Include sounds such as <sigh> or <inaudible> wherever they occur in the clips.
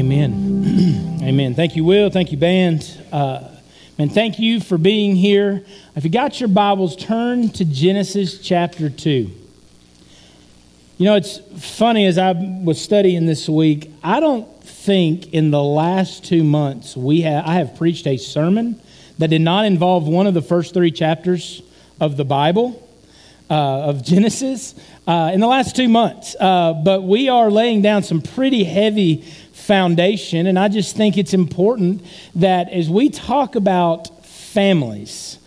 Amen. <clears throat> Amen. Thank you, Will. Thank you, band. Uh, and thank you for being here. If you got your Bibles, turn to Genesis chapter 2. You know, it's funny as I was studying this week, I don't think in the last two months we have, I have preached a sermon that did not involve one of the first three chapters of the Bible, uh, of Genesis, uh, in the last two months. Uh, but we are laying down some pretty heavy foundation. And I just think it's important that as we talk about families,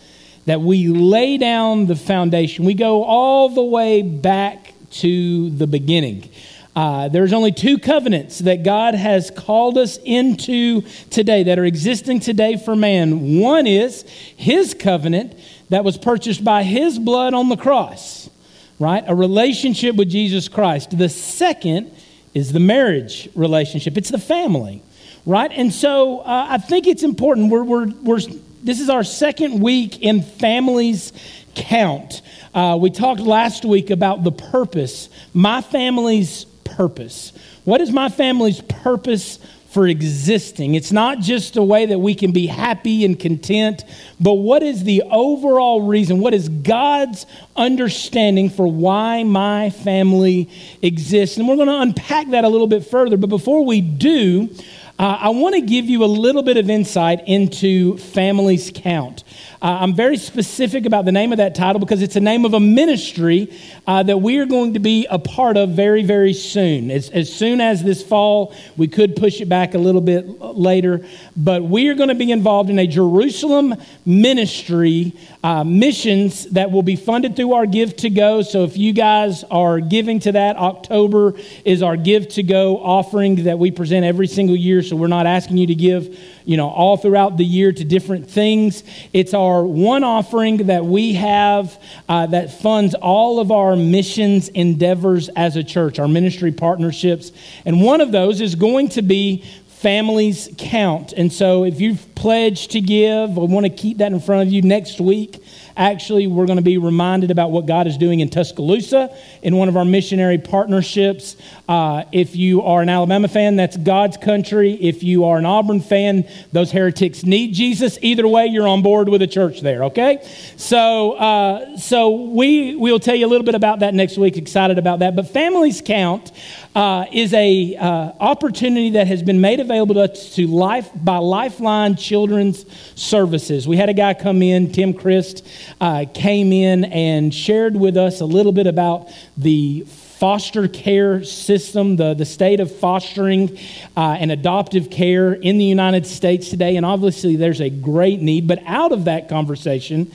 that we lay down the foundation. We go all the way back to the beginning. Uh, there's only two covenants that God has called us into today that are existing today for man. One is His covenant that was purchased by His blood on the cross, right? A relationship with Jesus Christ. The second is the marriage relationship, it's the family, right? And so uh, I think it's important. We're, we're, we're, this is our second week in Families Count. Uh, we talked last week about the purpose, my family's purpose. What is my family's purpose for existing. It's not just a way that we can be happy and content, but what is the overall reason? What is God's understanding for why my family exists? And we're going to unpack that a little bit further. But before we do, uh, I want to give you a little bit of insight into Families Count. Uh, I'm very specific about the name of that title because it's the name of a ministry uh, that we are going to be a part of very, very soon. As, as soon as this fall, we could push it back a little bit later, but we are going to be involved in a Jerusalem ministry uh, missions that will be funded through our Give to Go. So if you guys are giving to that, October is our Give to Go offering that we present every single year. So we're not asking you to give you know, all throughout the year to different things. It's our one offering that we have uh, that funds all of our missions endeavors as a church, our ministry partnerships. And one of those is going to be families count. And so if you've pledged to give, I want to keep that in front of you next week. Actually, we're going to be reminded about what God is doing in Tuscaloosa in one of our missionary partnerships. Uh, if you are an Alabama fan, that's God's country. If you are an Auburn fan, those heretics need Jesus. Either way, you're on board with the church there, okay? So, uh, so we will tell you a little bit about that next week. Excited about that. But Families Count uh, is a uh, opportunity that has been made available to us to life by Lifeline Children's Services. We had a guy come in, Tim Christ, uh, came in and shared with us a little bit about the foster care system, the, the state of fostering uh, and adoptive care in the United States today. And obviously, there's a great need. But out of that conversation,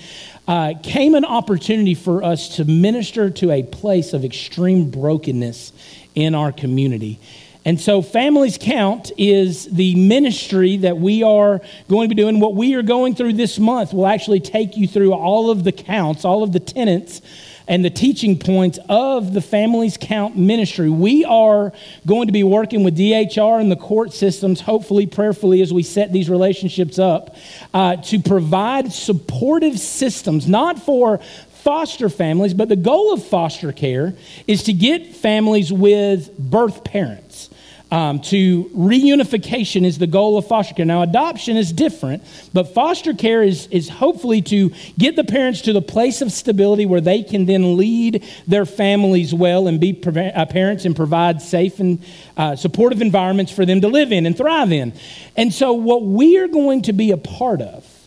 uh, came an opportunity for us to minister to a place of extreme brokenness in our community. And so, Families Count is the ministry that we are going to be doing. What we are going through this month will actually take you through all of the counts, all of the tenets and the teaching points of the Families Count ministry. We are going to be working with DHR and the court systems, hopefully, prayerfully, as we set these relationships up, uh, to provide supportive systems, not for foster families, but the goal of foster care is to get families with birth parents. Um, to reunification is the goal of foster care. Now, adoption is different, but foster care is, is hopefully to get the parents to the place of stability where they can then lead their families well and be uh, parents and provide safe and uh, supportive environments for them to live in and thrive in. And so, what we are going to be a part of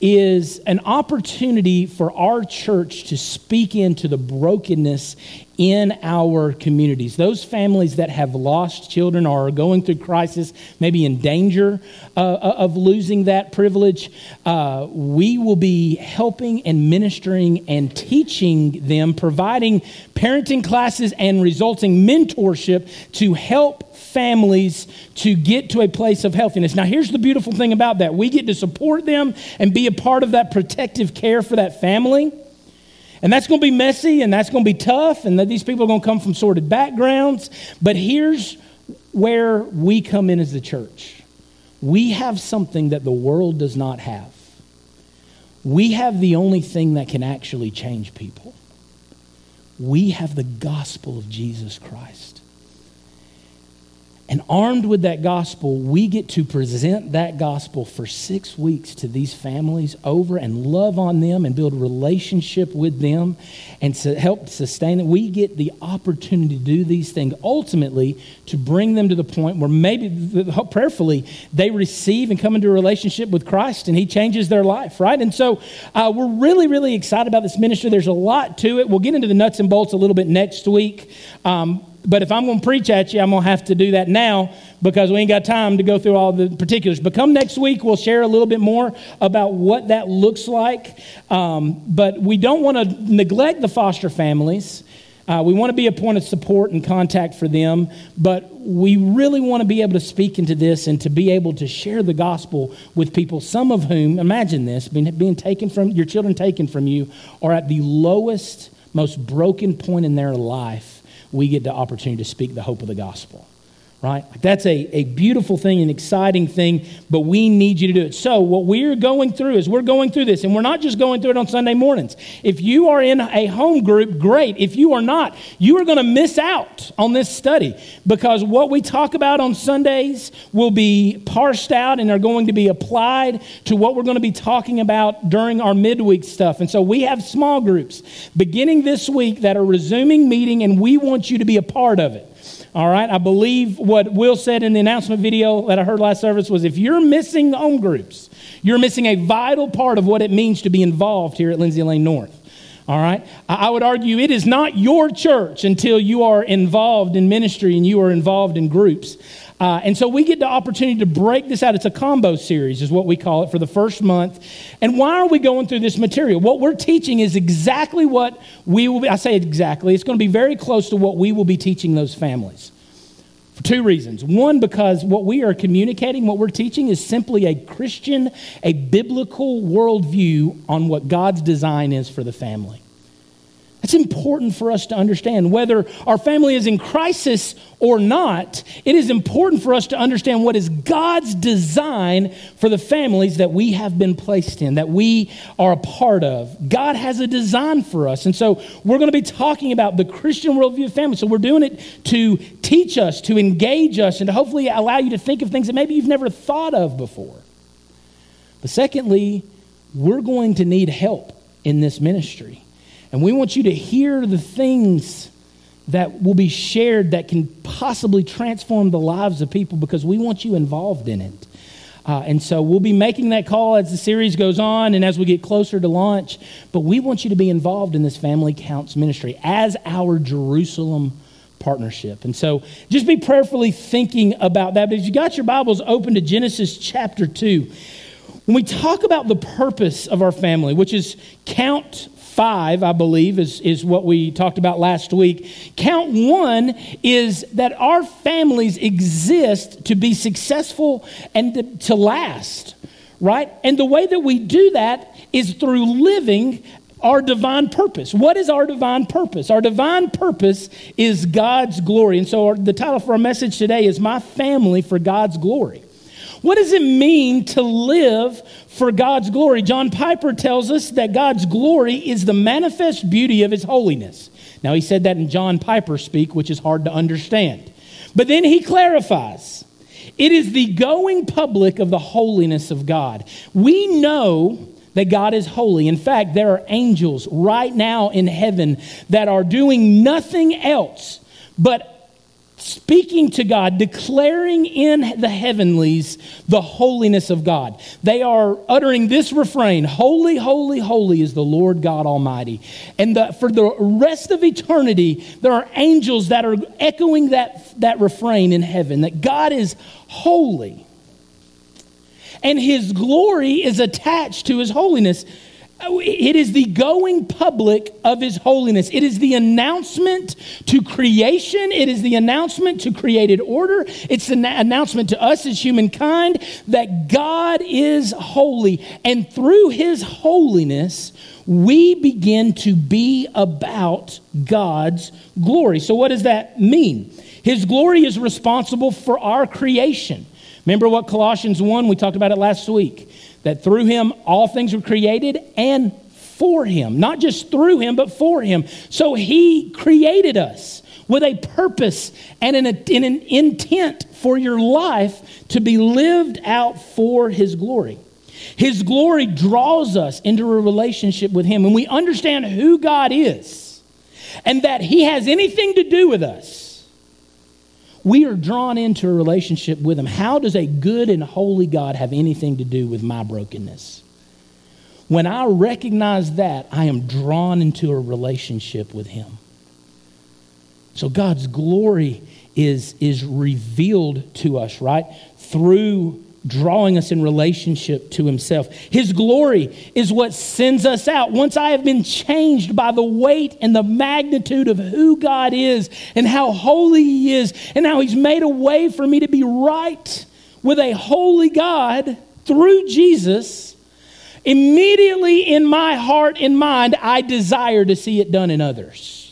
is an opportunity for our church to speak into the brokenness in our communities. Those families that have lost children or are going through crisis, maybe in danger uh, uh, of losing that privilege, uh, we will be helping and ministering and teaching them, providing parenting classes and resulting mentorship to help families to get to a place of healthiness. Now, here's the beautiful thing about that we get to support them and be a part of that protective care for that family. And that's going to be messy and that's going to be tough, and that these people are going to come from sordid backgrounds. But here's where we come in as the church we have something that the world does not have. We have the only thing that can actually change people. We have the gospel of Jesus Christ. And armed with that gospel, we get to present that gospel for six weeks to these families over and love on them and build relationship with them and to help sustain it. We get the opportunity to do these things ultimately to bring them to the point where maybe, prayerfully, they receive and come into a relationship with Christ and He changes their life, right? And so uh, we're really, really excited about this ministry. There's a lot to it. We'll get into the nuts and bolts a little bit next week. Um, but if I'm going to preach at you, I'm going to have to do that now because we ain't got time to go through all the particulars. But come next week, we'll share a little bit more about what that looks like. Um, but we don't want to neglect the foster families. Uh, we want to be a point of support and contact for them, but we really want to be able to speak into this and to be able to share the gospel with people, some of whom, imagine this, being, being taken from your children taken from you, are at the lowest, most broken point in their life we get the opportunity to speak the hope of the gospel right? That's a, a beautiful thing, an exciting thing, but we need you to do it. So, what we're going through is we're going through this, and we're not just going through it on Sunday mornings. If you are in a home group, great. If you are not, you are going to miss out on this study because what we talk about on Sundays will be parsed out and are going to be applied to what we're going to be talking about during our midweek stuff. And so, we have small groups beginning this week that are resuming meeting, and we want you to be a part of it. All right, I believe what Will said in the announcement video that I heard last service was if you're missing home groups, you're missing a vital part of what it means to be involved here at Lindsay Lane North. All right, I would argue it is not your church until you are involved in ministry and you are involved in groups. Uh, and so we get the opportunity to break this out. It's a combo series, is what we call it, for the first month. And why are we going through this material? What we're teaching is exactly what we will be, I say exactly, it's going to be very close to what we will be teaching those families. For two reasons. One, because what we are communicating, what we're teaching, is simply a Christian, a biblical worldview on what God's design is for the family. It's important for us to understand whether our family is in crisis or not. It is important for us to understand what is God's design for the families that we have been placed in, that we are a part of. God has a design for us. And so we're going to be talking about the Christian worldview of family. So we're doing it to teach us, to engage us, and to hopefully allow you to think of things that maybe you've never thought of before. But secondly, we're going to need help in this ministry. And we want you to hear the things that will be shared that can possibly transform the lives of people because we want you involved in it. Uh, and so we'll be making that call as the series goes on and as we get closer to launch. But we want you to be involved in this Family Counts ministry as our Jerusalem partnership. And so just be prayerfully thinking about that. But if you got your Bibles open to Genesis chapter 2, when we talk about the purpose of our family, which is count 5, I believe, is, is what we talked about last week. Count one is that our families exist to be successful and to, to last, right? And the way that we do that is through living our divine purpose. What is our divine purpose? Our divine purpose is God's glory. And so, our, the title for our message today is My Family for God's Glory. What does it mean to live for God's glory? John Piper tells us that God's glory is the manifest beauty of his holiness. Now, he said that in John Piper speak, which is hard to understand. But then he clarifies it is the going public of the holiness of God. We know that God is holy. In fact, there are angels right now in heaven that are doing nothing else but speaking to God, declaring in the heavenlies the holiness of God. They are uttering this refrain Holy, holy, holy is the Lord God Almighty. And the, for the rest of eternity, there are angels that are echoing that, that refrain in heaven that God is holy. And his glory is attached to his holiness. Oh, it is the going public of His holiness. It is the announcement to creation. It is the announcement to created order. It's the announcement to us as humankind that God is holy. And through His holiness, we begin to be about God's glory. So, what does that mean? His glory is responsible for our creation. Remember what Colossians 1, we talked about it last week that through him all things were created and for him. Not just through him, but for him. So he created us with a purpose and an, an intent for your life to be lived out for His glory. His glory draws us into a relationship with Him. When we understand who God is and that He has anything to do with us, we are drawn into a relationship with Him. How does a good and holy God have anything to do with my brokenness? When I recognize that, I am drawn into a relationship with Him. So God's glory is, is revealed to us, right? Through drawing us in relationship to himself. His glory is what sends us out. Once I have been changed by the weight and the magnitude of who God is and how holy he is and how he's made a way for me to be right with a holy God through Jesus, immediately in my heart and mind, I desire to see it done in others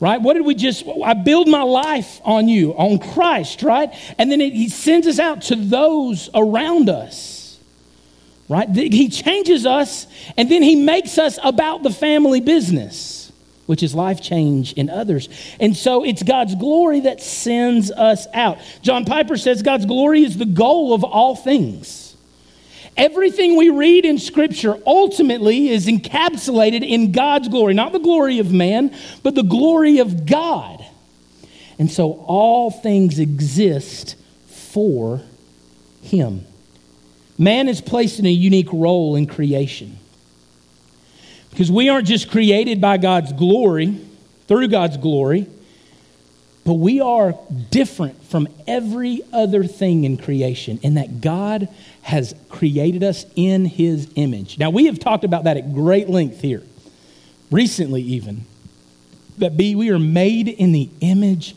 right? What did we just, I build my life on you, on Christ, right? And then it, he sends us out to those around us, right? He changes us and then he makes us about the family business, which is life change in others. And so it's God's glory that sends us out. John Piper says God's glory is the goal of all things. Everything we read in Scripture ultimately is encapsulated in God's glory, not the glory of man, but the glory of God. And so all things exist for Him. Man is placed in a unique role in creation. Because we aren't just created by God's glory, through God's glory, but we are different from every other thing in creation in that God has created us in his image. Now, we have talked about that at great length here, recently even. That be, we are made in the image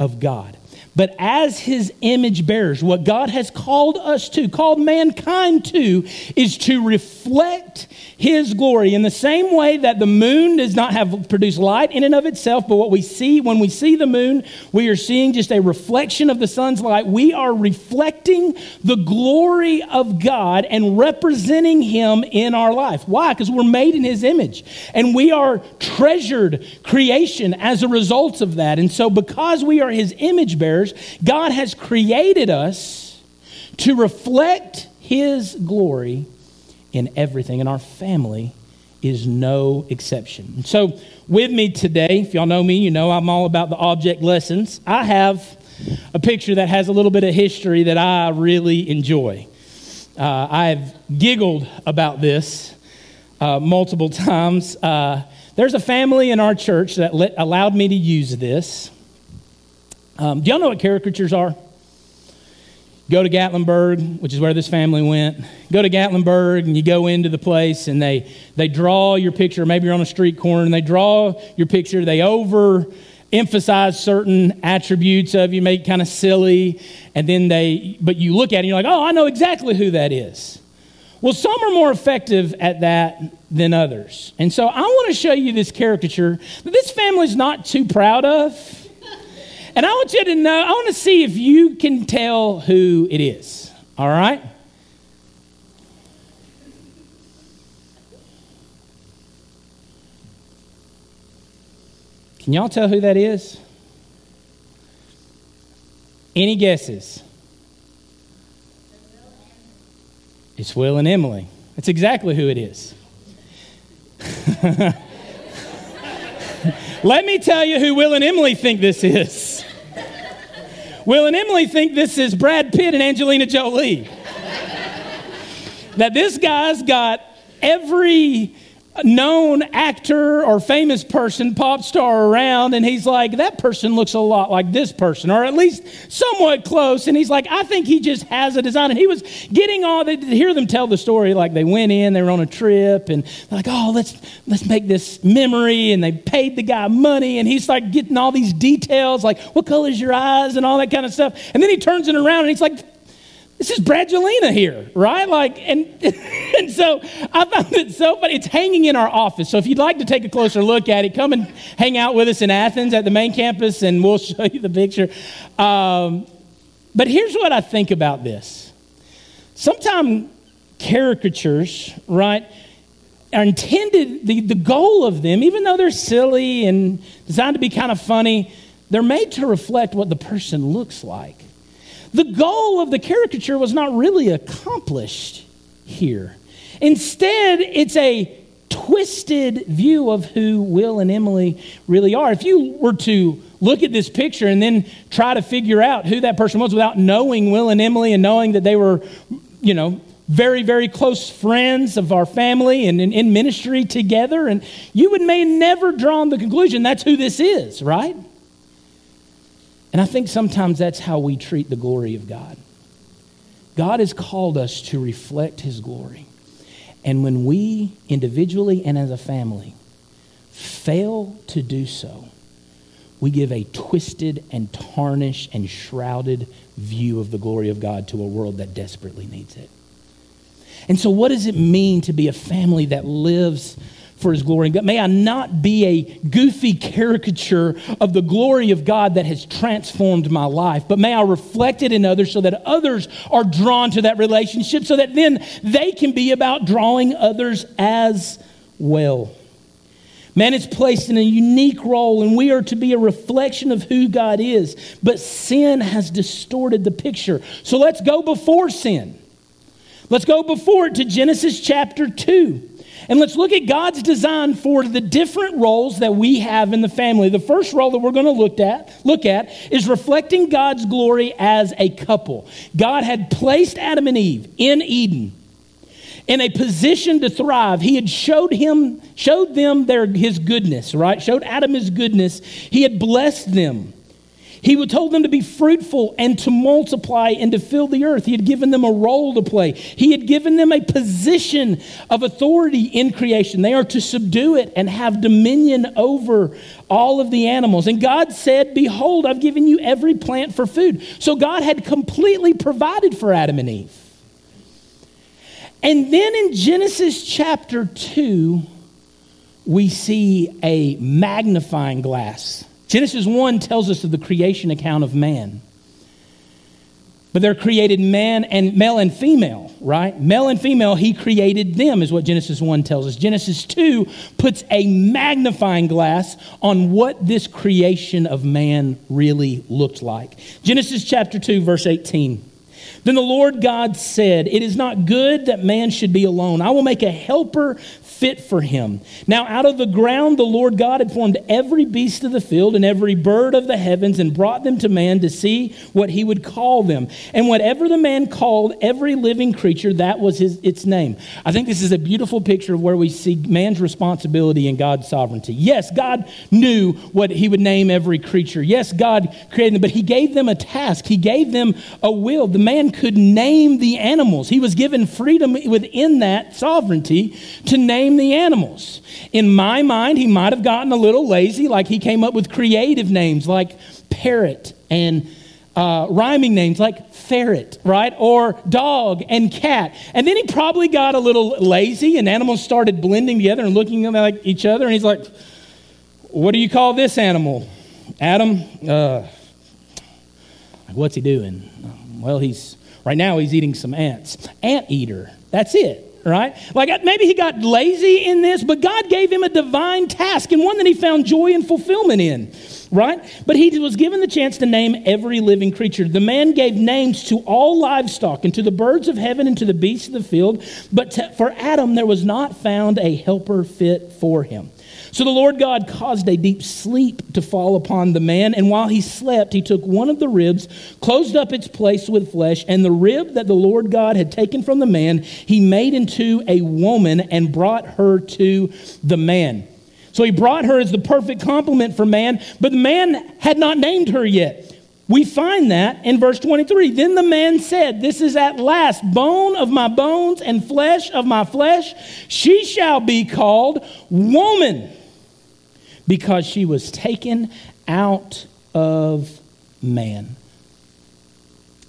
of God. But as his image bearers, what God has called us to, called mankind to, is to reflect his glory in the same way that the moon does not have produced light in and of itself, but what we see when we see the moon, we are seeing just a reflection of the sun's light. We are reflecting the glory of God and representing him in our life. Why? Because we're made in his image and we are treasured creation as a result of that. And so, because we are his image bearers, God has created us to reflect his glory in everything, and our family is no exception. So, with me today, if y'all know me, you know I'm all about the object lessons. I have a picture that has a little bit of history that I really enjoy. Uh, I've giggled about this uh, multiple <laughs> times. Uh, there's a family in our church that let, allowed me to use this. Um, do y'all know what caricatures are? go to Gatlinburg, which is where this family went. Go to Gatlinburg and you go into the place and they, they draw your picture. Maybe you're on a street corner and they draw your picture. They over emphasize certain attributes of you, make kind of silly. And then they, but you look at it and you're like, oh, I know exactly who that is. Well, some are more effective at that than others. And so I want to show you this caricature that this family's not too proud of. And I want you to know, I want to see if you can tell who it is. All right? Can y'all tell who that is? Any guesses? It's Will and Emily. That's exactly who it is. <laughs> Let me tell you who Will and Emily think this is. Will and Emily think this is Brad Pitt and Angelina Jolie. that this guy's got every known actor or famous person, pop star around, and he's like, that person looks a lot like this person, or at least somewhat close. And he's like, I think he just has a design. And he was getting all, they hear them tell the story, like they went in, they were on a trip, and they're like, oh, let's, let's make this memory. And they paid the guy money, and he's like getting all these details, like, what color is your eyes, and all that kind of stuff. And then he turns it around, and he's like, this is Brangelina here, right? Like, and, <laughs> and so I found it so funny. It's hanging in our office. So if you'd like to take a closer look at it, come and hang out with us in Athens at the main campus, and we'll <laughs> show you the picture. Um, but here's what I think about this. Sometimes caricatures, right, are intended, the, the goal of them, even though they're silly and designed to be kind of funny, they're made to reflect what the person looks like. The goal of the caricature was not really accomplished here. Instead, it's a twisted view of who Will and Emily really are. If you were to look at this picture and then try to figure out who that person was without knowing Will and Emily and knowing that they were, you know, very, very close friends of our family and in, in ministry together, and you would may never drawn the conclusion that's who this is, right? And I think sometimes that's how we treat the glory of God. God has called us to reflect his glory. And when we individually and as a family fail to do so, we give a twisted and tarnished and shrouded view of the glory of God to a world that desperately needs it. And so, what does it mean to be a family that lives for his glory? May I not be a goofy caricature of the glory of God that has transformed my life, but may I reflect it in others so that others are drawn to that relationship so that then they can be about drawing others as well. Man is placed in a unique role, and we are to be a reflection of who God is. But sin has distorted the picture. So let's go before sin. Let's go before it to Genesis chapter 2. And let's look at God's design for the different roles that we have in the family. The first role that we're going to look at, look at is reflecting God's glory as a couple. God had placed Adam and Eve in Eden in a position to thrive. He had showed him showed them their his goodness, right? Showed Adam his goodness. He had blessed them. He would told them to be fruitful and to multiply and to fill the earth. He had given them a role to play. He had given them a position of authority in creation. They are to subdue it and have dominion over all of the animals. And God said, Behold, I've given you every plant for food. So God had completely provided for Adam and Eve. And then in Genesis chapter 2, we see a magnifying glass Genesis 1 tells us of the creation account of man. But they're created man and male and female, right? Male and female, he created them, is what Genesis 1 tells us. Genesis 2 puts a magnifying glass on what this creation of man really looked like. Genesis chapter 2, verse 18. Then the Lord God said, It is not good that man should be alone. I will make a helper fit for him. Now, out of the ground, the Lord God had formed every beast of the field and every bird of the heavens and brought them to man to see what he would call them. And whatever the man called every living creature, that was his, its name. I think this is a beautiful picture of where we see man's responsibility and God's sovereignty. Yes, God knew what he would name every creature. Yes, God created them, but he gave them a task, he gave them a will. The man could name the animals, he was given freedom within that sovereignty to name name the animals. In my mind, he might have gotten a little lazy, like he came up with creative names like parrot and uh, rhyming names like ferret, right? Or dog and cat. And then he probably got a little lazy and animals started blending together and looking like each other. And he's like, What do you call this animal? Adam, uh, what's he doing? Well, he's right now he's eating some ants. Ant eater. That's it right? Like uh, maybe he got lazy in this, but God gave him a divine task and one that he found joy and fulfillment in, right? But he was given the chance to name every living creature. The man gave names to all livestock and to the birds of heaven and to the beasts of the field, but to, for Adam there was not found a helper fit for him. So the Lord God caused a deep sleep to fall upon the man, and while he slept, he took one of the ribs, closed up its place with flesh, and the rib that the Lord God had taken from the man, he made into a woman and brought her to the man. So he brought her as the perfect complement for man, but the man had not named her yet. We find that in verse 23. Then the man said, This is at last bone of my bones and flesh of my flesh. She shall be called woman because she was taken out of man.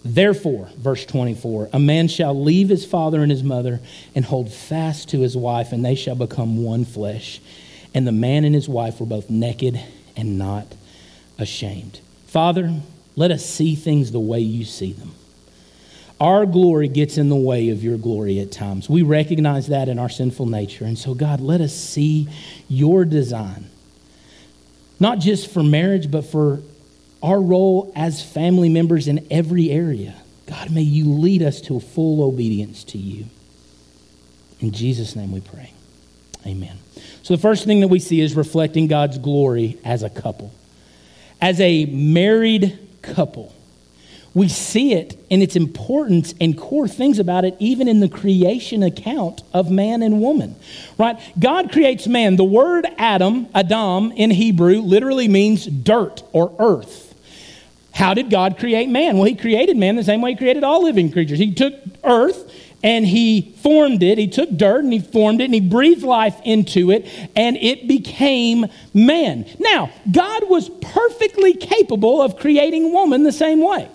Therefore, verse 24, a man shall leave his father and his mother and hold fast to his wife, and they shall become one flesh. And the man and his wife were both naked and not ashamed. Father, let us see things the way you see them. Our glory gets in the way of your glory at times. We recognize that in our sinful nature. And so, God, let us see your design not just for marriage, but for our role as family members in every area. God, may you lead us to full obedience to you. In Jesus' name we pray. Amen. So, the first thing that we see is reflecting God's glory as a couple. As a married couple, we see it in its importance and core things about it, even in the creation account of man and woman. Right? God creates man. The word Adam, Adam in Hebrew, literally means dirt or earth. How did God create man? Well, He created man the same way He created all living creatures. He took earth and He formed it. He took dirt and He formed it and He breathed life into it and it became man. Now, God was perfectly capable of creating woman the same way.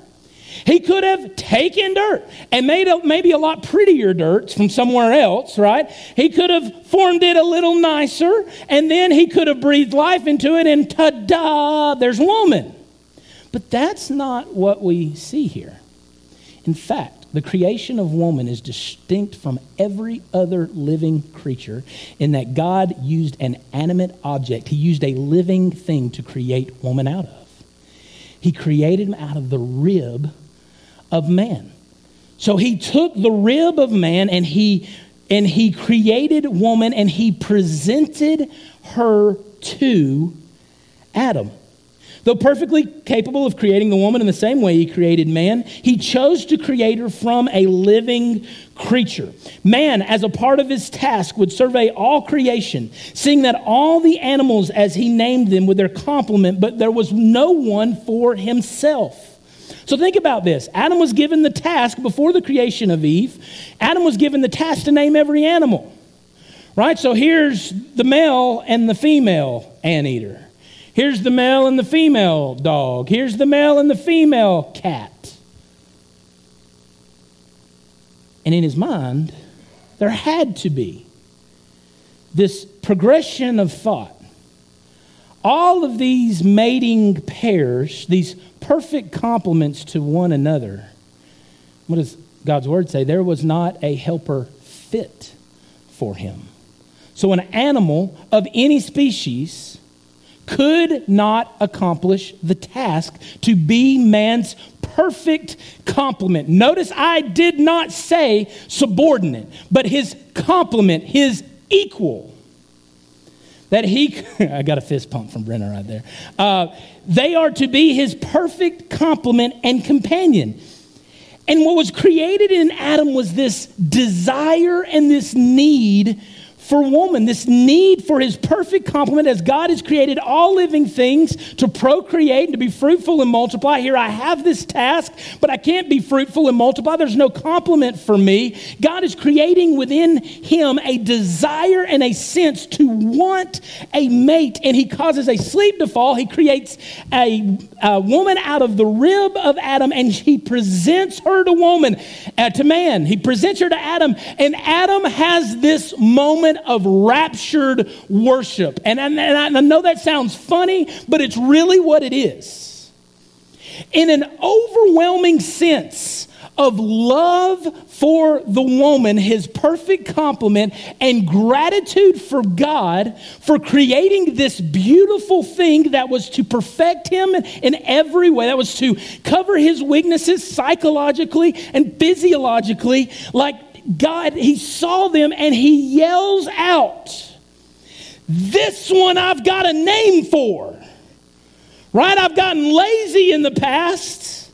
He could have taken dirt and made a, maybe a lot prettier dirt from somewhere else, right? He could have formed it a little nicer, and then he could have breathed life into it, and ta da, there's woman. But that's not what we see here. In fact, the creation of woman is distinct from every other living creature in that God used an animate object. He used a living thing to create woman out of. He created him out of the rib of man. So he took the rib of man and he and he created woman and he presented her to Adam. Though perfectly capable of creating the woman in the same way he created man, he chose to create her from a living creature. Man, as a part of his task, would survey all creation, seeing that all the animals, as he named them, with their complement, but there was no one for himself. So think about this. Adam was given the task before the creation of Eve. Adam was given the task to name every animal. Right? So here's the male and the female anteater. Here's the male and the female dog. Here's the male and the female cat. And in his mind, there had to be this progression of thought. All of these mating pairs, these perfect complements to one another. What does God's word say? There was not a helper fit for him. So, an animal of any species could not accomplish the task to be man's perfect complement. Notice I did not say subordinate, but his complement, his equal. That he, <laughs> I got a fist pump from Brenna right there. Uh, they are to be his perfect complement and companion. And what was created in Adam was this desire and this need for woman, this need for his perfect complement as God has created all living things to procreate and to be fruitful and multiply. Here I have this task, but I can't be fruitful and multiply. There's no complement for me. God is creating within him a desire and a sense to want a mate, and he causes a sleep to fall. He creates a, a woman out of the rib of Adam, and he presents her to woman, uh, to man. He presents her to Adam, and Adam has this moment of raptured worship. And, and, and I know that sounds funny, but it's really what it is. In an overwhelming sense, of love for the woman, his perfect complement, and gratitude for God for creating this beautiful thing that was to perfect him in every way, that was to cover his weaknesses psychologically and physiologically, like God, he saw them and he yells out, This one I've got a name for. Right? I've gotten lazy in the past,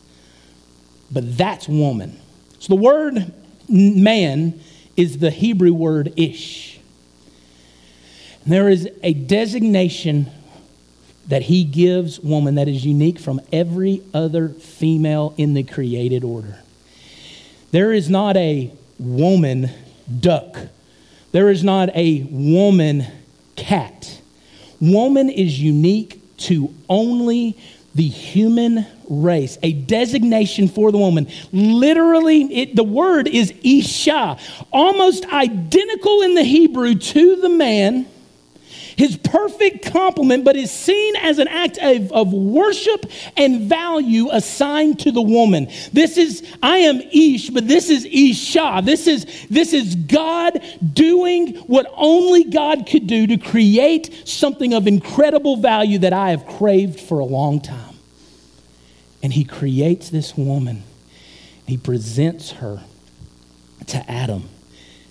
but that's woman. So the word man is the Hebrew word ish. And there is a designation that he gives woman that is unique from every other female in the created order. There is not a woman duck. There is not a woman cat. Woman is unique to only the human race, a designation for the woman. Literally, it, the word is Isha, almost identical in the Hebrew to the man his perfect complement, but is seen as an act of, of worship and value assigned to the woman. This is, I am Ish, but this is Isha. This is, this is God doing what only God could do to create something of incredible value that I have craved for a long time. And he creates this woman. He presents her to Adam.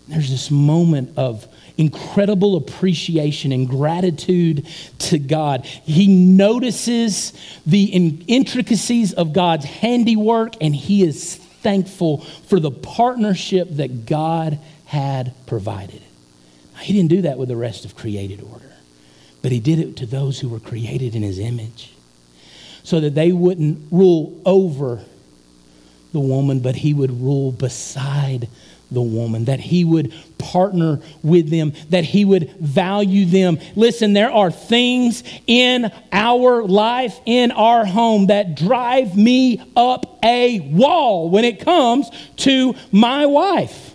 There's this moment of incredible appreciation and gratitude to God. He notices the intricacies of God's handiwork and he is thankful for the partnership that God had provided. He didn't do that with the rest of created order, but he did it to those who were created in his image so that they wouldn't rule over the woman, but he would rule beside the woman, that he would partner with them, that he would value them. Listen, there are things in our life, in our home, that drive me up a wall when it comes to my wife.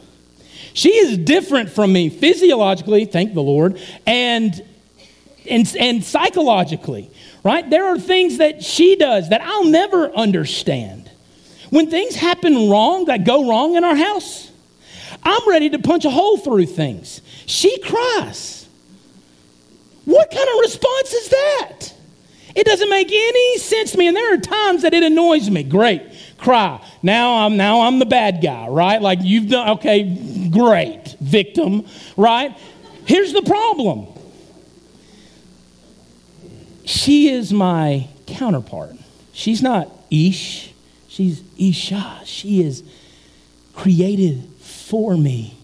She is different from me physiologically, thank the Lord, and, and, and psychologically, right? There are things that she does that I'll never understand. When things happen wrong, that go wrong in our house, I'm ready to punch a hole through things. She cries. What kind of response is that? It doesn't make any sense to me. And there are times that it annoys me. Great. Cry. Now I'm now I'm the bad guy, right? Like you've done okay, great. Victim, right? Here's the problem. She is my counterpart. She's not Ish. She's Isha. She is created for me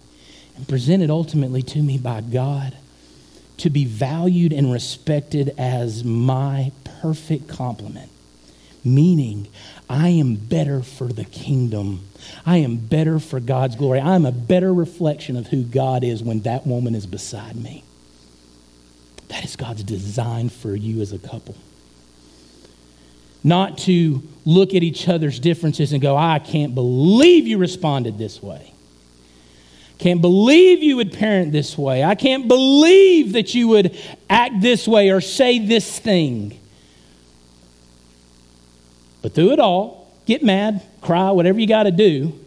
and presented ultimately to me by God to be valued and respected as my perfect complement. Meaning, I am better for the kingdom. I am better for God's glory. I am a better reflection of who God is when that woman is beside me. That is God's design for you as a couple. Not to look at each other's differences and go, I can't believe you responded this way. Can't believe you would parent this way. I can't believe that you would act this way or say this thing. But through it all, get mad, cry, whatever you got to do.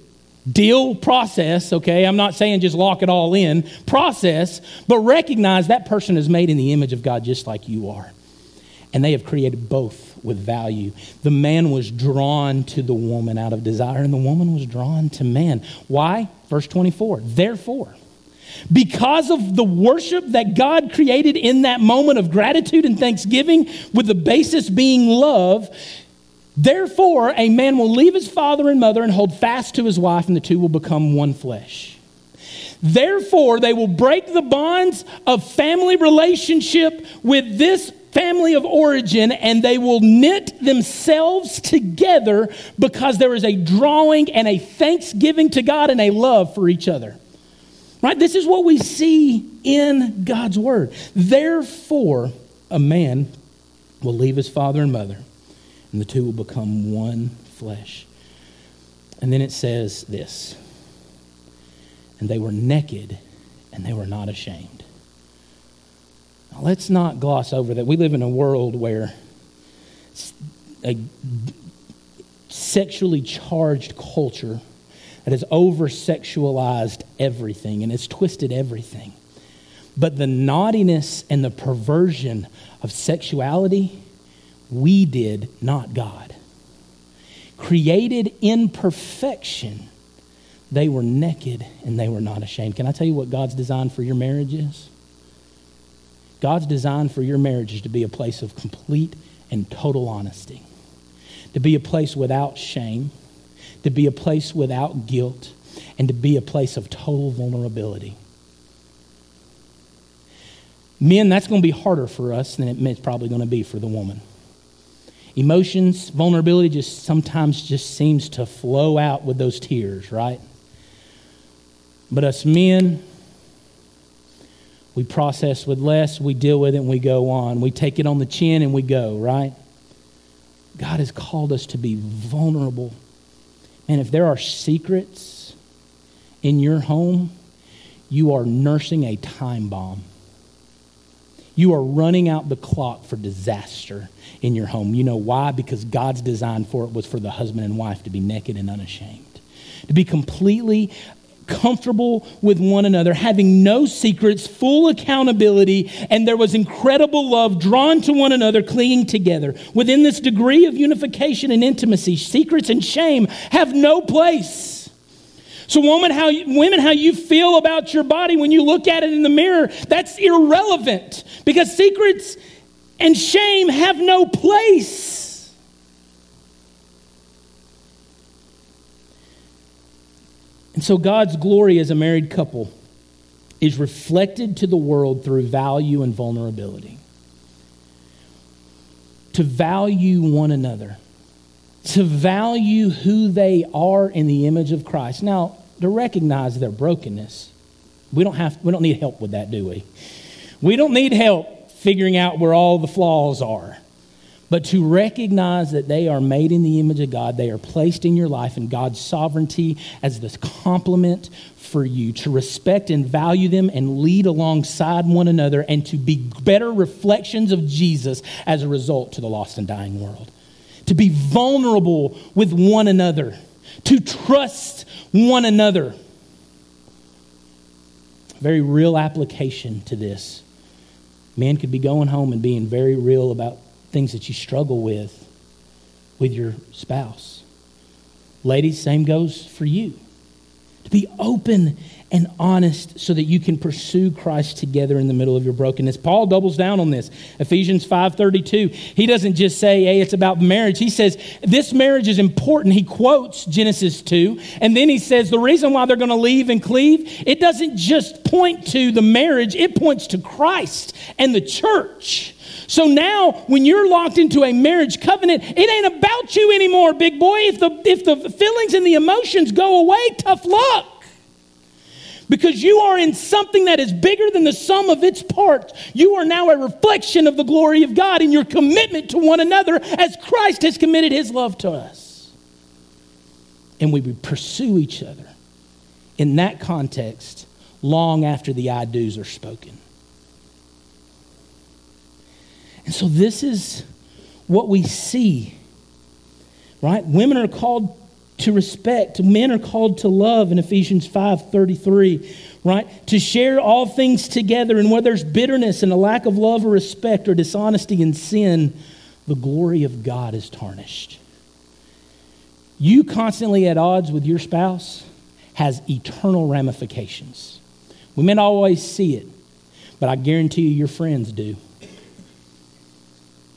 Deal, process, okay? I'm not saying just lock it all in. Process, but recognize that person is made in the image of God just like you are. And they have created both with value. The man was drawn to the woman out of desire, and the woman was drawn to man. Why? Verse 24. Therefore, because of the worship that God created in that moment of gratitude and thanksgiving, with the basis being love, therefore a man will leave his father and mother and hold fast to his wife, and the two will become one flesh. Therefore, they will break the bonds of family relationship with this family of origin and they will knit themselves together because there is a drawing and a thanksgiving to God and a love for each other. Right? This is what we see in God's word. Therefore, a man will leave his father and mother, and the two will become one flesh. And then it says this and they were naked and they were not ashamed. Now, let's not gloss over that. We live in a world where a sexually charged culture that has over sexualized everything and has twisted everything. But the naughtiness and the perversion of sexuality, we did, not God. Created in perfection, they were naked and they were not ashamed. Can I tell you what God's design for your marriage is? God's design for your marriage is to be a place of complete and total honesty, to be a place without shame, to be a place without guilt, and to be a place of total vulnerability. Men, that's going to be harder for us than it's probably going to be for the woman. Emotions, vulnerability just sometimes just seems to flow out with those tears, right? But us men, we process with less, we deal with it, and we go on. We take it on the chin and we go, right? God has called us to be vulnerable. And if there are secrets in your home, you are nursing a time bomb. You are running out the clock for disaster in your home. You know why? Because God's design for it was for the husband and wife to be naked and unashamed, to be completely comfortable with one another, having no secrets, full accountability, and there was incredible love drawn to one another, clinging together. Within this degree of unification and intimacy, secrets and shame have no place. So, woman, how you, women, how you feel about your body when you look at it in the mirror, that's irrelevant because secrets and shame have no place. And so God's glory as a married couple is reflected to the world through value and vulnerability. To value one another, to value who they are in the image of Christ. Now, to recognize their brokenness. We don't, have, we don't need help with that, do we? We don't need help figuring out where all the flaws are but to recognize that they are made in the image of God, they are placed in your life in God's sovereignty as this complement for you, to respect and value them and lead alongside one another, and to be better reflections of Jesus as a result to the lost and dying world. To be vulnerable with one another, to trust one another. Very real application to this. Men could be going home and being very real about things that you struggle with with your spouse. Ladies, same goes for you. To be open and honest so that you can pursue Christ together in the middle of your brokenness. Paul doubles down on this. Ephesians 5:32. He doesn't just say, "Hey, it's about marriage." He says, "This marriage is important." He quotes Genesis 2, and then he says the reason why they're going to leave and cleave, it doesn't just point to the marriage, it points to Christ and the church. So now, when you're locked into a marriage covenant, it ain't about you anymore, big boy. If the, if the feelings and the emotions go away, tough luck. Because you are in something that is bigger than the sum of its parts. You are now a reflection of the glory of God in your commitment to one another as Christ has committed his love to us. And we pursue each other in that context long after the I do's are spoken. And so this is what we see, right? Women are called to respect, men are called to love in Ephesians 5:33, right? To share all things together and where there's bitterness and a lack of love or respect or dishonesty and sin, the glory of God is tarnished. You constantly at odds with your spouse has eternal ramifications. We may not always see it, but I guarantee you your friends do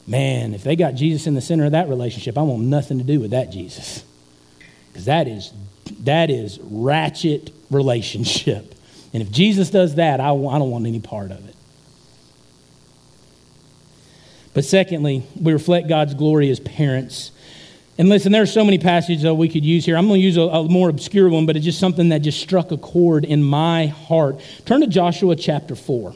man, if they got Jesus in the center of that relationship, I want nothing to do with that Jesus. Because that is, that is ratchet relationship. And if Jesus does that, I, don't want any part of it. But secondly, we reflect God's glory as parents. And listen, there are so many passages that we could use here. I'm going to use a, a, more obscure one, but it's just something that just struck a chord in my heart. Turn to Joshua chapter 4.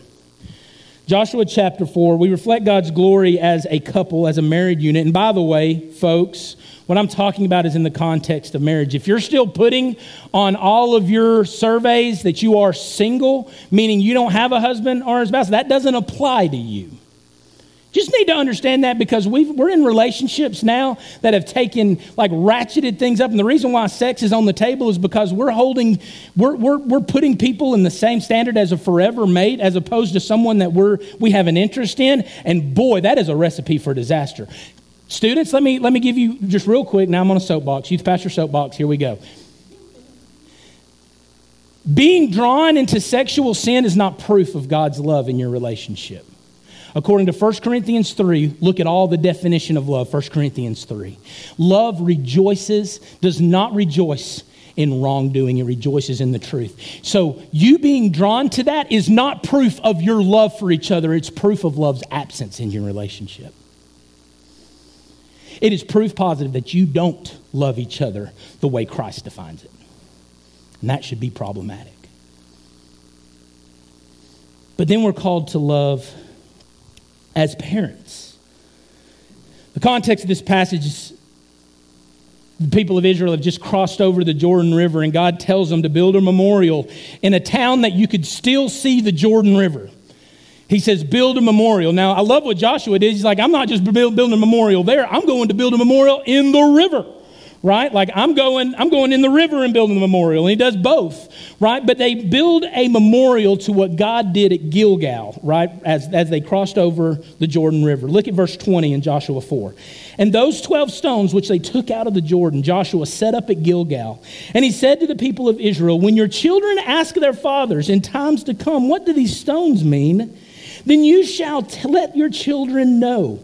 Joshua chapter 4, we reflect God's glory as a couple, as a married unit. And by the way, folks, what I'm talking about is in the context of marriage. If you're still putting on all of your surveys that you are single, meaning you don't have a husband or a spouse, that doesn't apply to you. Just need to understand that because we are in relationships now that have taken, like, ratcheted things up. And the reason why sex is on the table is because we're holding, we're, we're, we're putting people in the same standard as a forever mate as opposed to someone that we're, we have an interest in. And boy, that is a recipe for disaster. Students, let me, let me give you just real quick. Now I'm on a soapbox, youth pastor soapbox. Here we go. Being drawn into sexual sin is not proof of God's love in your relationship. According to 1 Corinthians 3, look at all the definition of love, 1 Corinthians 3. Love rejoices, does not rejoice in wrongdoing, it rejoices in the truth. So, you being drawn to that is not proof of your love for each other, it's proof of love's absence in your relationship. It is proof positive that you don't love each other the way Christ defines it. And that should be problematic. But then we're called to love as parents. The context of this passage is the people of Israel have just crossed over the Jordan River, and God tells them to build a memorial in a town that you could still see the Jordan River. He says, Build a memorial. Now, I love what Joshua did. He's like, I'm not just building a memorial there, I'm going to build a memorial in the river right? Like I'm going, I'm going in the river and building a memorial, and he does both, right? But they build a memorial to what God did at Gilgal, right? As, as they crossed over the Jordan River. Look at verse 20 in Joshua 4. And those 12 stones which they took out of the Jordan, Joshua set up at Gilgal. And he said to the people of Israel, When your children ask their fathers in times to come, What do these stones mean? Then you shall t- let your children know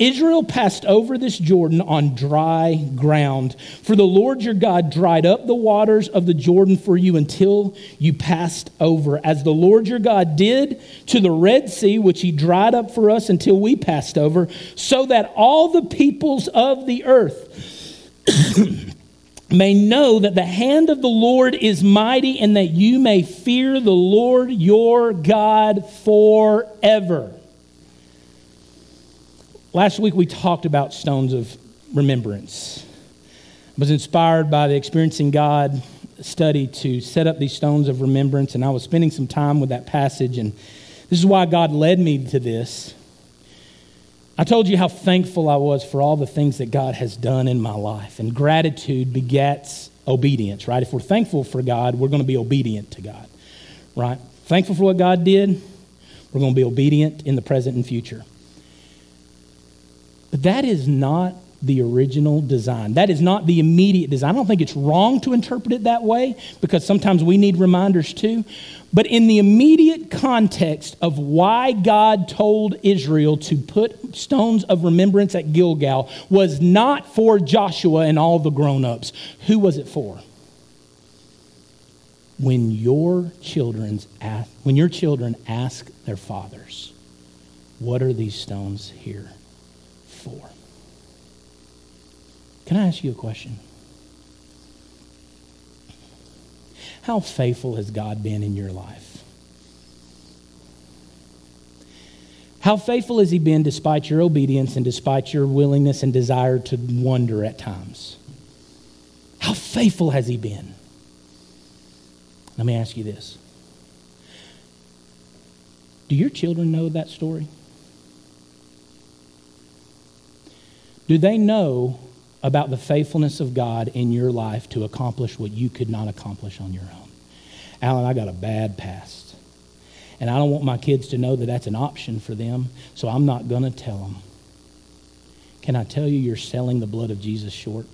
Israel passed over this Jordan on dry ground. For the Lord your God dried up the waters of the Jordan for you until you passed over, as the Lord your God did to the Red Sea, which he dried up for us until we passed over, so that all the peoples of the earth may know that the hand of the Lord is mighty and that you may fear the Lord your God forever. Last week we talked about stones of remembrance. I was inspired by the Experiencing God study to set up these stones of remembrance, and I was spending some time with that passage, and this is why God led me to this. I told you how thankful I was for all the things that God has done in my life, and gratitude begets obedience, right? If we're thankful for God, we're going to be obedient to God, right? Thankful for what God did, we're going to be obedient in the present and future. But that is not the original design. That is not the immediate design. I don't think it's wrong to interpret it that way because sometimes we need reminders too. But in the immediate context of why God told Israel to put stones of remembrance at Gilgal was not for Joshua and all the grown ups. Who was it for? When your children's ask, when your children ask their fathers, "What are these stones here?" for. Can I ask you a question? How faithful has God been in your life? How faithful has He been despite your obedience and despite your willingness and desire to wonder at times? How faithful has He been? Let me ask you this Do your children know that story? Do they know about the faithfulness of God in your life to accomplish what you could not accomplish on your own? Alan, I got a bad past. And I don't want my kids to know that that's an option for them, so I'm not going to tell them. Can I tell you, you're selling the blood of Jesus short?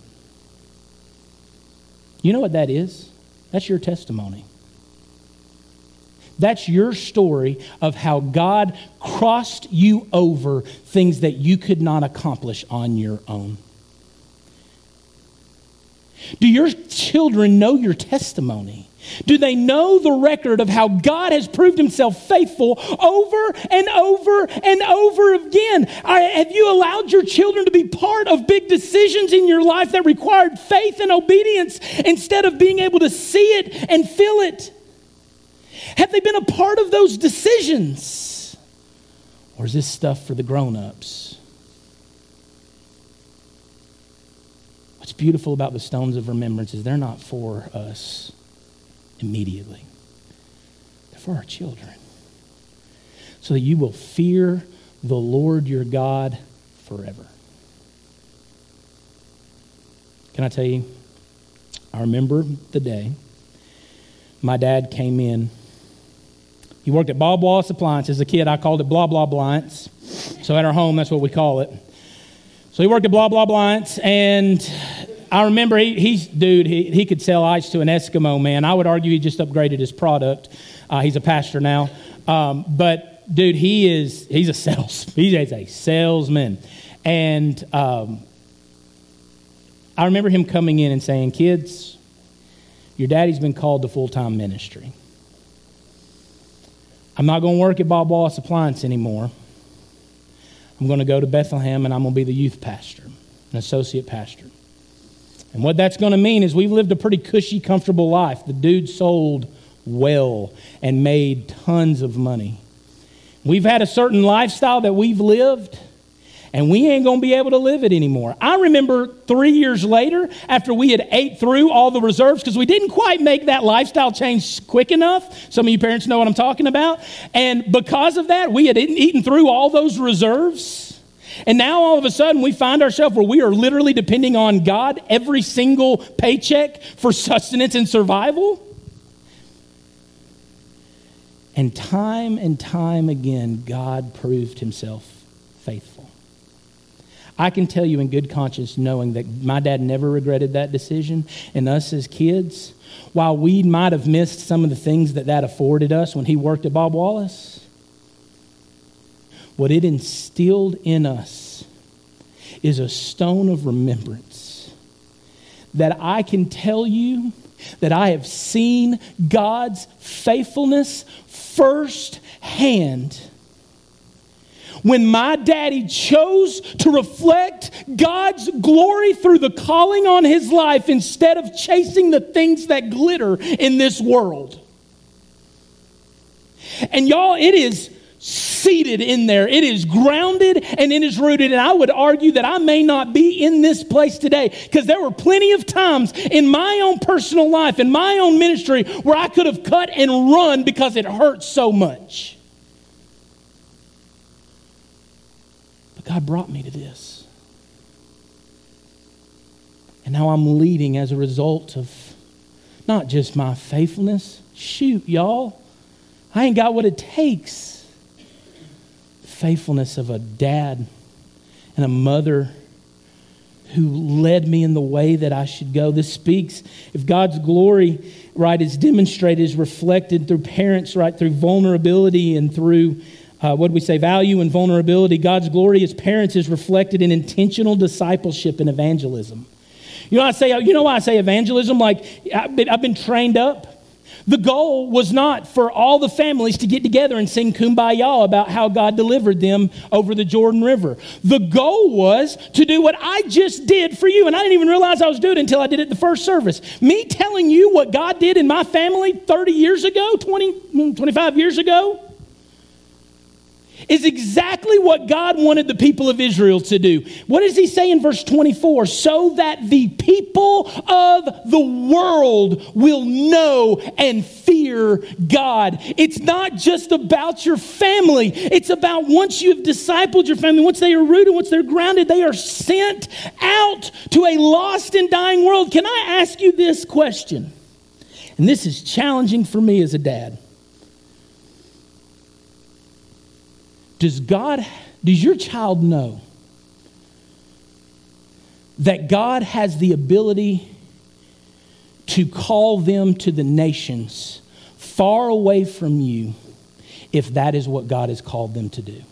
You know what that is? That's your testimony. That's your story of how God crossed you over things that you could not accomplish on your own. Do your children know your testimony? Do they know the record of how God has proved himself faithful over and over and over again? have you allowed your children to be part of big decisions in your life that required faith and obedience instead of being able to see it and feel it? Have they been a part of those decisions? Or is this stuff for the grown ups? What's beautiful about the stones of remembrance is they're not for us immediately, they're for our children. So that you will fear the Lord your God forever. Can I tell you? I remember the day my dad came in he worked at Bob Wallace Appliance. As a kid, I called it Blah Blah Blinds. So at our home, that's what we call it. So he worked at Blah Blah Blinds, and I remember he, he's, dude, he, he could sell ice to an Eskimo man. I would argue he just upgraded his product. Uh, he's a pastor now. Um, but, dude, he is, he's a sales, <laughs> he's a salesman. And um, I remember him coming in and saying, kids, your daddy's been called to full time ministry. I'm not going to work at Bob Wallace Appliance anymore. I'm going to go to Bethlehem and I'm going to be the youth pastor, an associate pastor. And what that's going to mean is we've lived a pretty cushy, comfortable life. The dude sold well and made tons of money. We've had a certain lifestyle that we've lived and we ain't going to be able to live it anymore. I remember three years later, after we had ate through all the reserves, because we didn't quite make that lifestyle change quick enough. Some of you parents know what I'm talking about. And because of that, we had eaten through all those reserves. And now all of a sudden we find ourselves where we are literally depending on God every single paycheck for sustenance and survival. And time and time again, God proved himself. I can tell you in good conscience, knowing that my dad never regretted that decision, and us as kids, while we might have missed some of the things that that afforded us when he worked at Bob Wallace, what it instilled in us is a stone of remembrance that I can tell you that I have seen God's faithfulness firsthand. When my daddy chose to reflect God's glory through the calling on his life instead of chasing the things that glitter in this world. And y'all, it is seated in there. It is grounded and it is rooted. And I would argue that I may not be in this place today because there were plenty of times in my own personal life, in my own ministry, where I could have cut and run because it hurt so much. God brought me to this. And now I'm leading as a result of not just my faithfulness. Shoot, y'all. I ain't got what it takes faithfulness of a dad and a mother who led me in the way that I should go. This speaks, if God's glory, right, is demonstrated, is reflected through parents, right, through vulnerability and through, uh, what we say, value and vulnerability. God's glory as parents is reflected in intentional discipleship and evangelism. You know, I say, you know why I say evangelism? Like, I've been, I've been trained up the goal was not for all the families to get together and sing kumbaya about how God delivered them over the Jordan River. The goal was to do what I just did for you. And I didn't even realize I was doing it until I did it the first service. Me telling you what God did in my family 30 years ago, 20, 25 years ago, is exactly what God wanted the people of Israel to do. What does he say in verse 24? So that the people of the world will know and fear God. It's not just about your family, it's about once you have discipled your family, once they are rooted, once they're grounded, they are sent out to a lost and dying world. Can I ask you this question? And this is challenging for me as a dad. Does God, does your child know that God has the ability to call them to the nations far away from you if that is what God has called them to do?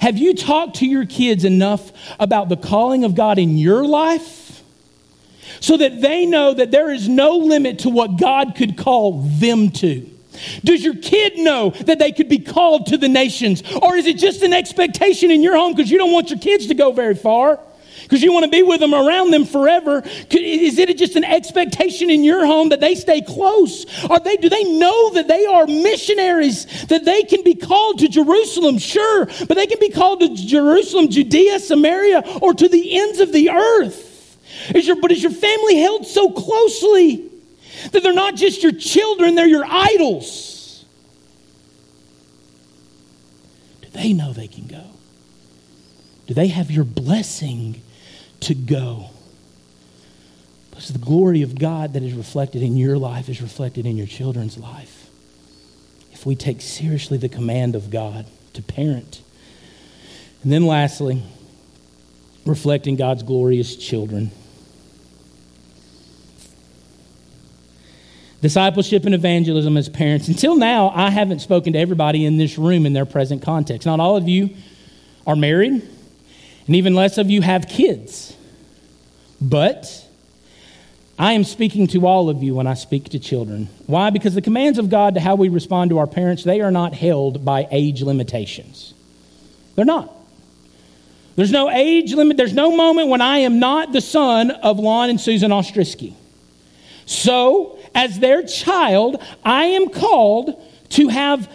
Have you talked to your kids enough about the calling of God in your life so that they know that there is no limit to what God could call them to? Does your kid know that they could be called to the nations? Or is it just an expectation in your home because you don't want your kids to go very far? Because you want to be with them around them forever. Is it just an expectation in your home that they stay close? Are they, do they know that they are missionaries, that they can be called to Jerusalem? Sure, but they can be called to Jerusalem, Judea, Samaria, or to the ends of the earth. Is your, but is your family held so closely? That they're not just your children, they're your idols. Do they know they can go? Do they have your blessing to go? Because the glory of God that is reflected in your life is reflected in your children's life. If we take seriously the command of God to parent. And then lastly, reflecting God's glory as children. Discipleship and evangelism as parents. Until now, I haven't spoken to everybody in this room in their present context. Not all of you are married, and even less of you have kids. But I am speaking to all of you when I speak to children. Why? Because the commands of God to how we respond to our parents, they are not held by age limitations. They're not. There's no age limit. There's no moment when I am not the son of Lon and Susan Ostrisky. So, as their child, I am called to have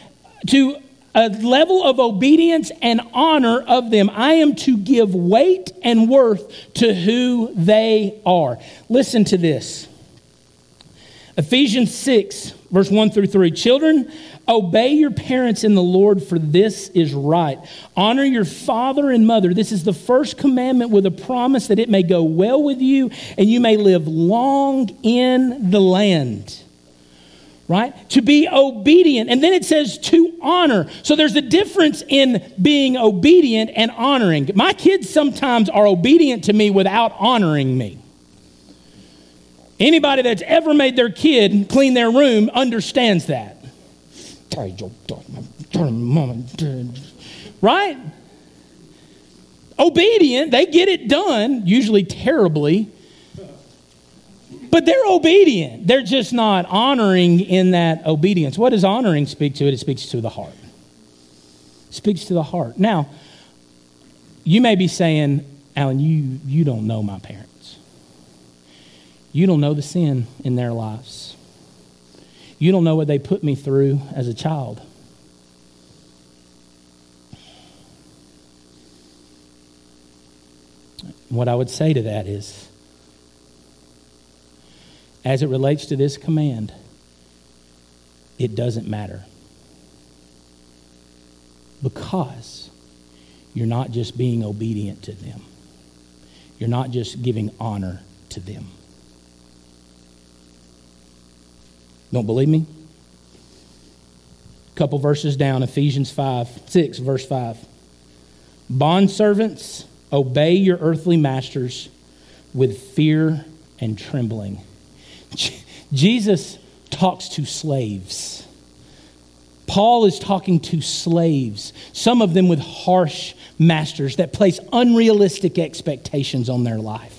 to a level of obedience and honor of them. I am to give weight and worth to who they are. Listen to this. Ephesians 6, verse 1 through 3. Children, Obey your parents in the Lord, for this is right. Honor your father and mother. This is the first commandment with a promise that it may go well with you and you may live long in the land. Right? To be obedient. And then it says to honor. So there's a difference in being obedient and honoring. My kids sometimes are obedient to me without honoring me. Anybody that's ever made their kid clean their room understands that. Right? Obedient, they get it done, usually terribly. But they're obedient. They're just not honoring in that obedience. What does honoring speak to it? Speaks to the heart. It speaks to the heart. Now, you may be saying, Alan, you, you don't know my parents. You don't know the sin in their lives. You don't know what they put me through as a child. What I would say to that is, as it relates to this command, it doesn't matter. Because you're not just being obedient to them, you're not just giving honor to them. Don't believe me? A couple verses down, Ephesians 5, 6, verse 5. Bondservants, obey your earthly masters with fear and trembling. Jesus talks to slaves. Paul is talking to slaves, some of them with harsh masters that place unrealistic expectations on their life.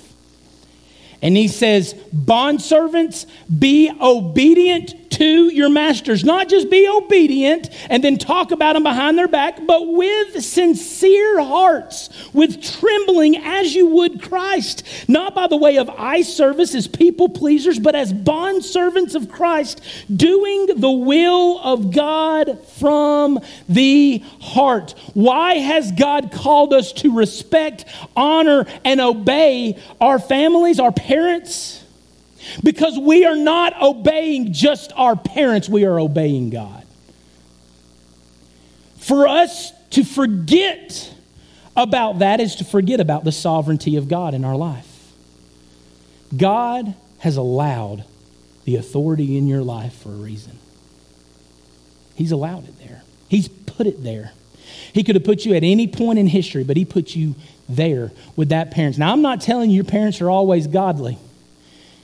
And he says, Bondservants, be obedient to your masters. Not just be obedient and then talk about them behind their back, but with sincere hearts, with trembling as you would Christ. Not by the way of eye service as people pleasers, but as bond servants of Christ, doing the will of God from the heart. Why has God called us to respect, honor, and obey our families, our parents? Because we are not obeying just our parents, we are obeying God. For us to forget about that is to forget about the sovereignty of God in our life. God has allowed the authority in your life for a reason. He's allowed it there, He's put it there. He could have put you at any point in history, but He put you there with that parents. Now, I'm not telling you your parents are always godly.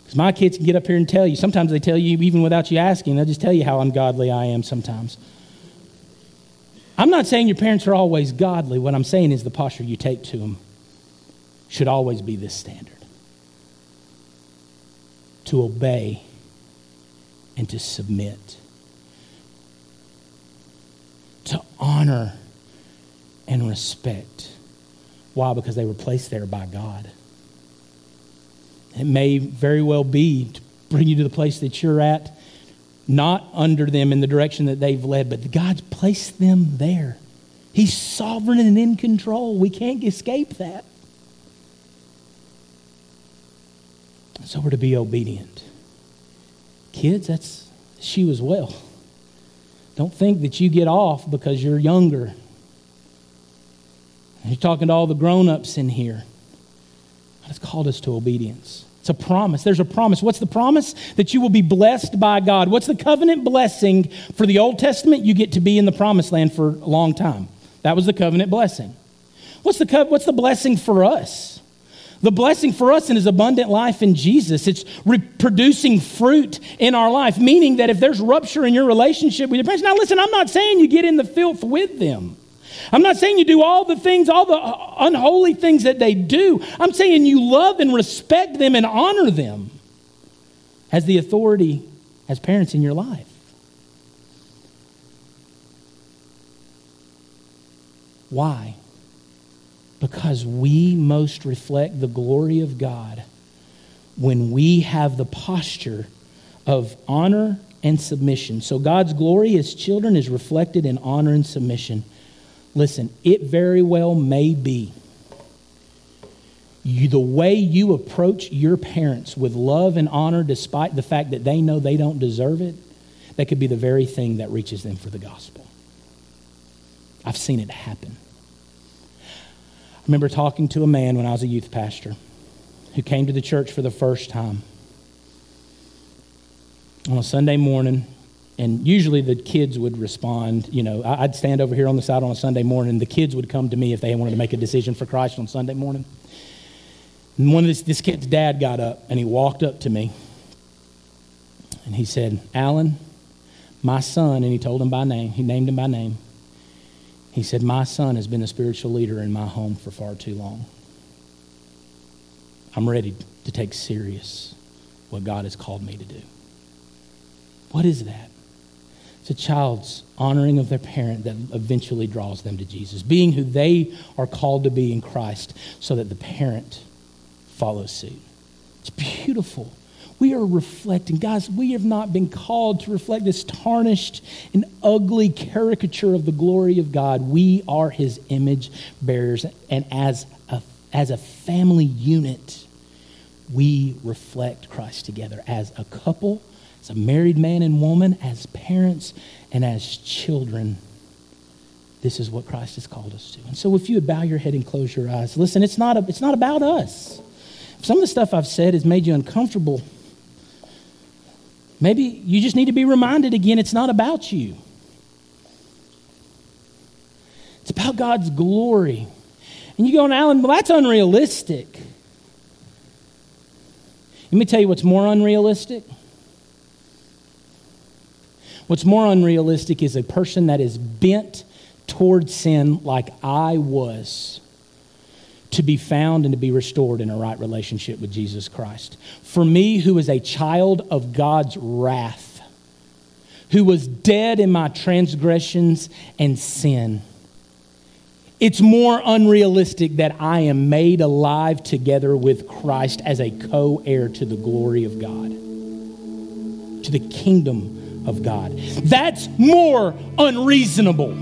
Because my kids can get up here and tell you. Sometimes they tell you even without you asking. They'll just tell you how ungodly I am sometimes. I'm not saying your parents are always godly. What I'm saying is the posture you take to them should always be this standard to obey and to submit, to honor and respect. Why? Because they were placed there by God. It may very well be to bring you to the place that you're at, not under them in the direction that they've led, but God's placed them there. He's sovereign and in control. We can't escape that. So we're to be obedient. Kids, that's you as well. Don't think that you get off because you're younger. You're talking to all the grown ups in here. God has called us to obedience. It's a promise. There's a promise. What's the promise? That you will be blessed by God. What's the covenant blessing for the Old Testament? You get to be in the promised land for a long time. That was the covenant blessing. What's the, co- what's the blessing for us? The blessing for us in his abundant life in Jesus, it's reproducing fruit in our life, meaning that if there's rupture in your relationship with your parents, now listen, I'm not saying you get in the filth with them. I'm not saying you do all the things, all the unholy things that they do. I'm saying you love and respect them and honor them as the authority as parents in your life. Why? Because we most reflect the glory of God when we have the posture of honor and submission. So God's glory as children is reflected in honor and submission. Listen, it very well may be you, the way you approach your parents with love and honor, despite the fact that they know they don't deserve it, that could be the very thing that reaches them for the gospel. I've seen it happen. I remember talking to a man when I was a youth pastor who came to the church for the first time on a Sunday morning. And usually the kids would respond. You know, I'd stand over here on the side on a Sunday morning, the kids would come to me if they wanted to make a decision for Christ on Sunday morning. And one of this, this kid's dad got up and he walked up to me and he said, Alan, my son, and he told him by name, he named him by name. He said, My son has been a spiritual leader in my home for far too long. I'm ready to take serious what God has called me to do. What is that? It's a child's honoring of their parent that eventually draws them to Jesus, being who they are called to be in Christ so that the parent follows suit. It's beautiful. We are reflecting. Guys, we have not been called to reflect this tarnished and ugly caricature of the glory of God. We are his image bearers. And as a, as a family unit, we reflect Christ together as a couple, as a married man and woman, as parents, and as children. This is what Christ has called us to. And so if you would bow your head and close your eyes, listen, it's not, a, it's not about us. Some of the stuff I've said has made you uncomfortable, maybe you just need to be reminded again it's not about you. It's about God's glory. And you go, Alan, well, that's unrealistic. Let me tell you what's more unrealistic. What's more unrealistic is a person that is bent toward sin like I was to be found and to be restored in a right relationship with Jesus Christ. For me, who is a child of God's wrath, who was dead in my transgressions and sin, it's more unrealistic that I am made alive together with Christ as a co heir to the glory of God, to the kingdom of God. That's more unreasonable,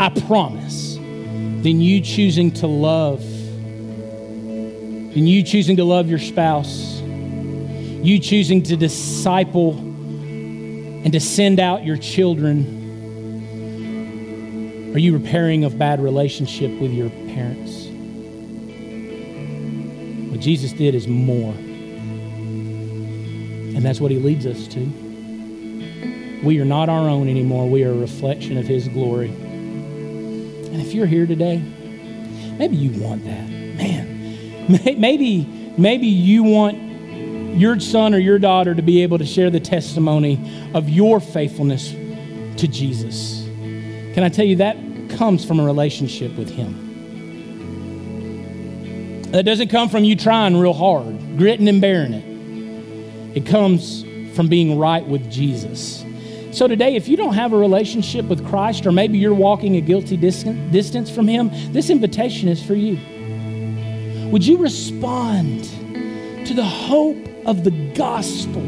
I promise, than you choosing to love, than you choosing to love your spouse, you choosing to disciple and to send out your children are you repairing a bad relationship with your parents? What Jesus did is more. And that's what he leads us to. We are not our own anymore. We are a reflection of his glory. And if you're here today, maybe you want that. Man, maybe, maybe you want your son or your daughter to be able to share the testimony of your faithfulness to Jesus. Can I tell you that comes from a relationship with Him? That doesn't come from you trying real hard, gritting and bearing it. It comes from being right with Jesus. So today, if you don't have a relationship with Christ, or maybe you're walking a guilty distance from Him, this invitation is for you. Would you respond to the hope of the gospel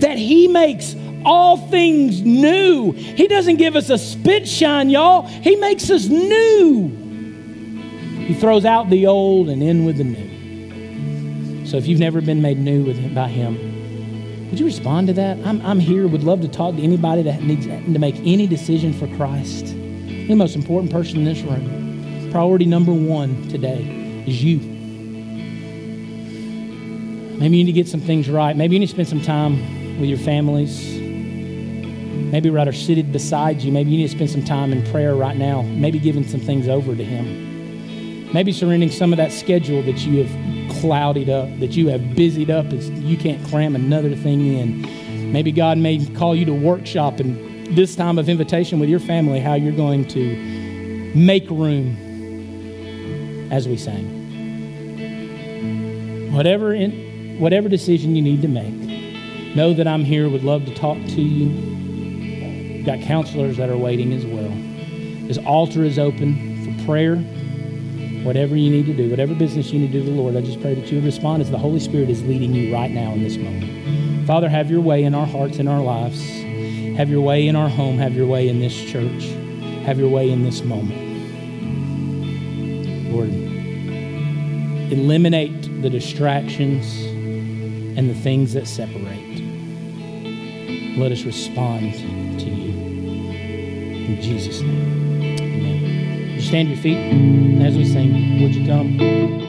that He makes all things new. He doesn't give us a spit shine, y'all. He makes us new. He throws out the old and in with the new. So if you've never been made new with him, by Him, would you respond to that? I'm, I'm here, would love to talk to anybody that needs to make any decision for Christ. You're The most important person in this room, priority number one today is you. Maybe you need to get some things right. Maybe you need to spend some time with your families Maybe right are seated beside you. Maybe you need to spend some time in prayer right now. Maybe giving some things over to Him. Maybe surrendering some of that schedule that you have clouded up, that you have busied up, as you can't cram another thing in. Maybe God may call you to workshop and this time of invitation with your family, how you're going to make room as we sang. Whatever, in, whatever decision you need to make, know that I'm here, would love to talk to you. Got counselors that are waiting as well. This altar is open for prayer. Whatever you need to do, whatever business you need to do to the Lord, I just pray that you respond as the Holy Spirit is leading you right now in this moment. Father, have your way in our hearts and our lives. Have your way in our home. Have your way in this church. Have your way in this moment. Lord, eliminate the distractions and the things that separate. Let us respond to you. In Jesus' name, stand your feet as we sing? Would you come?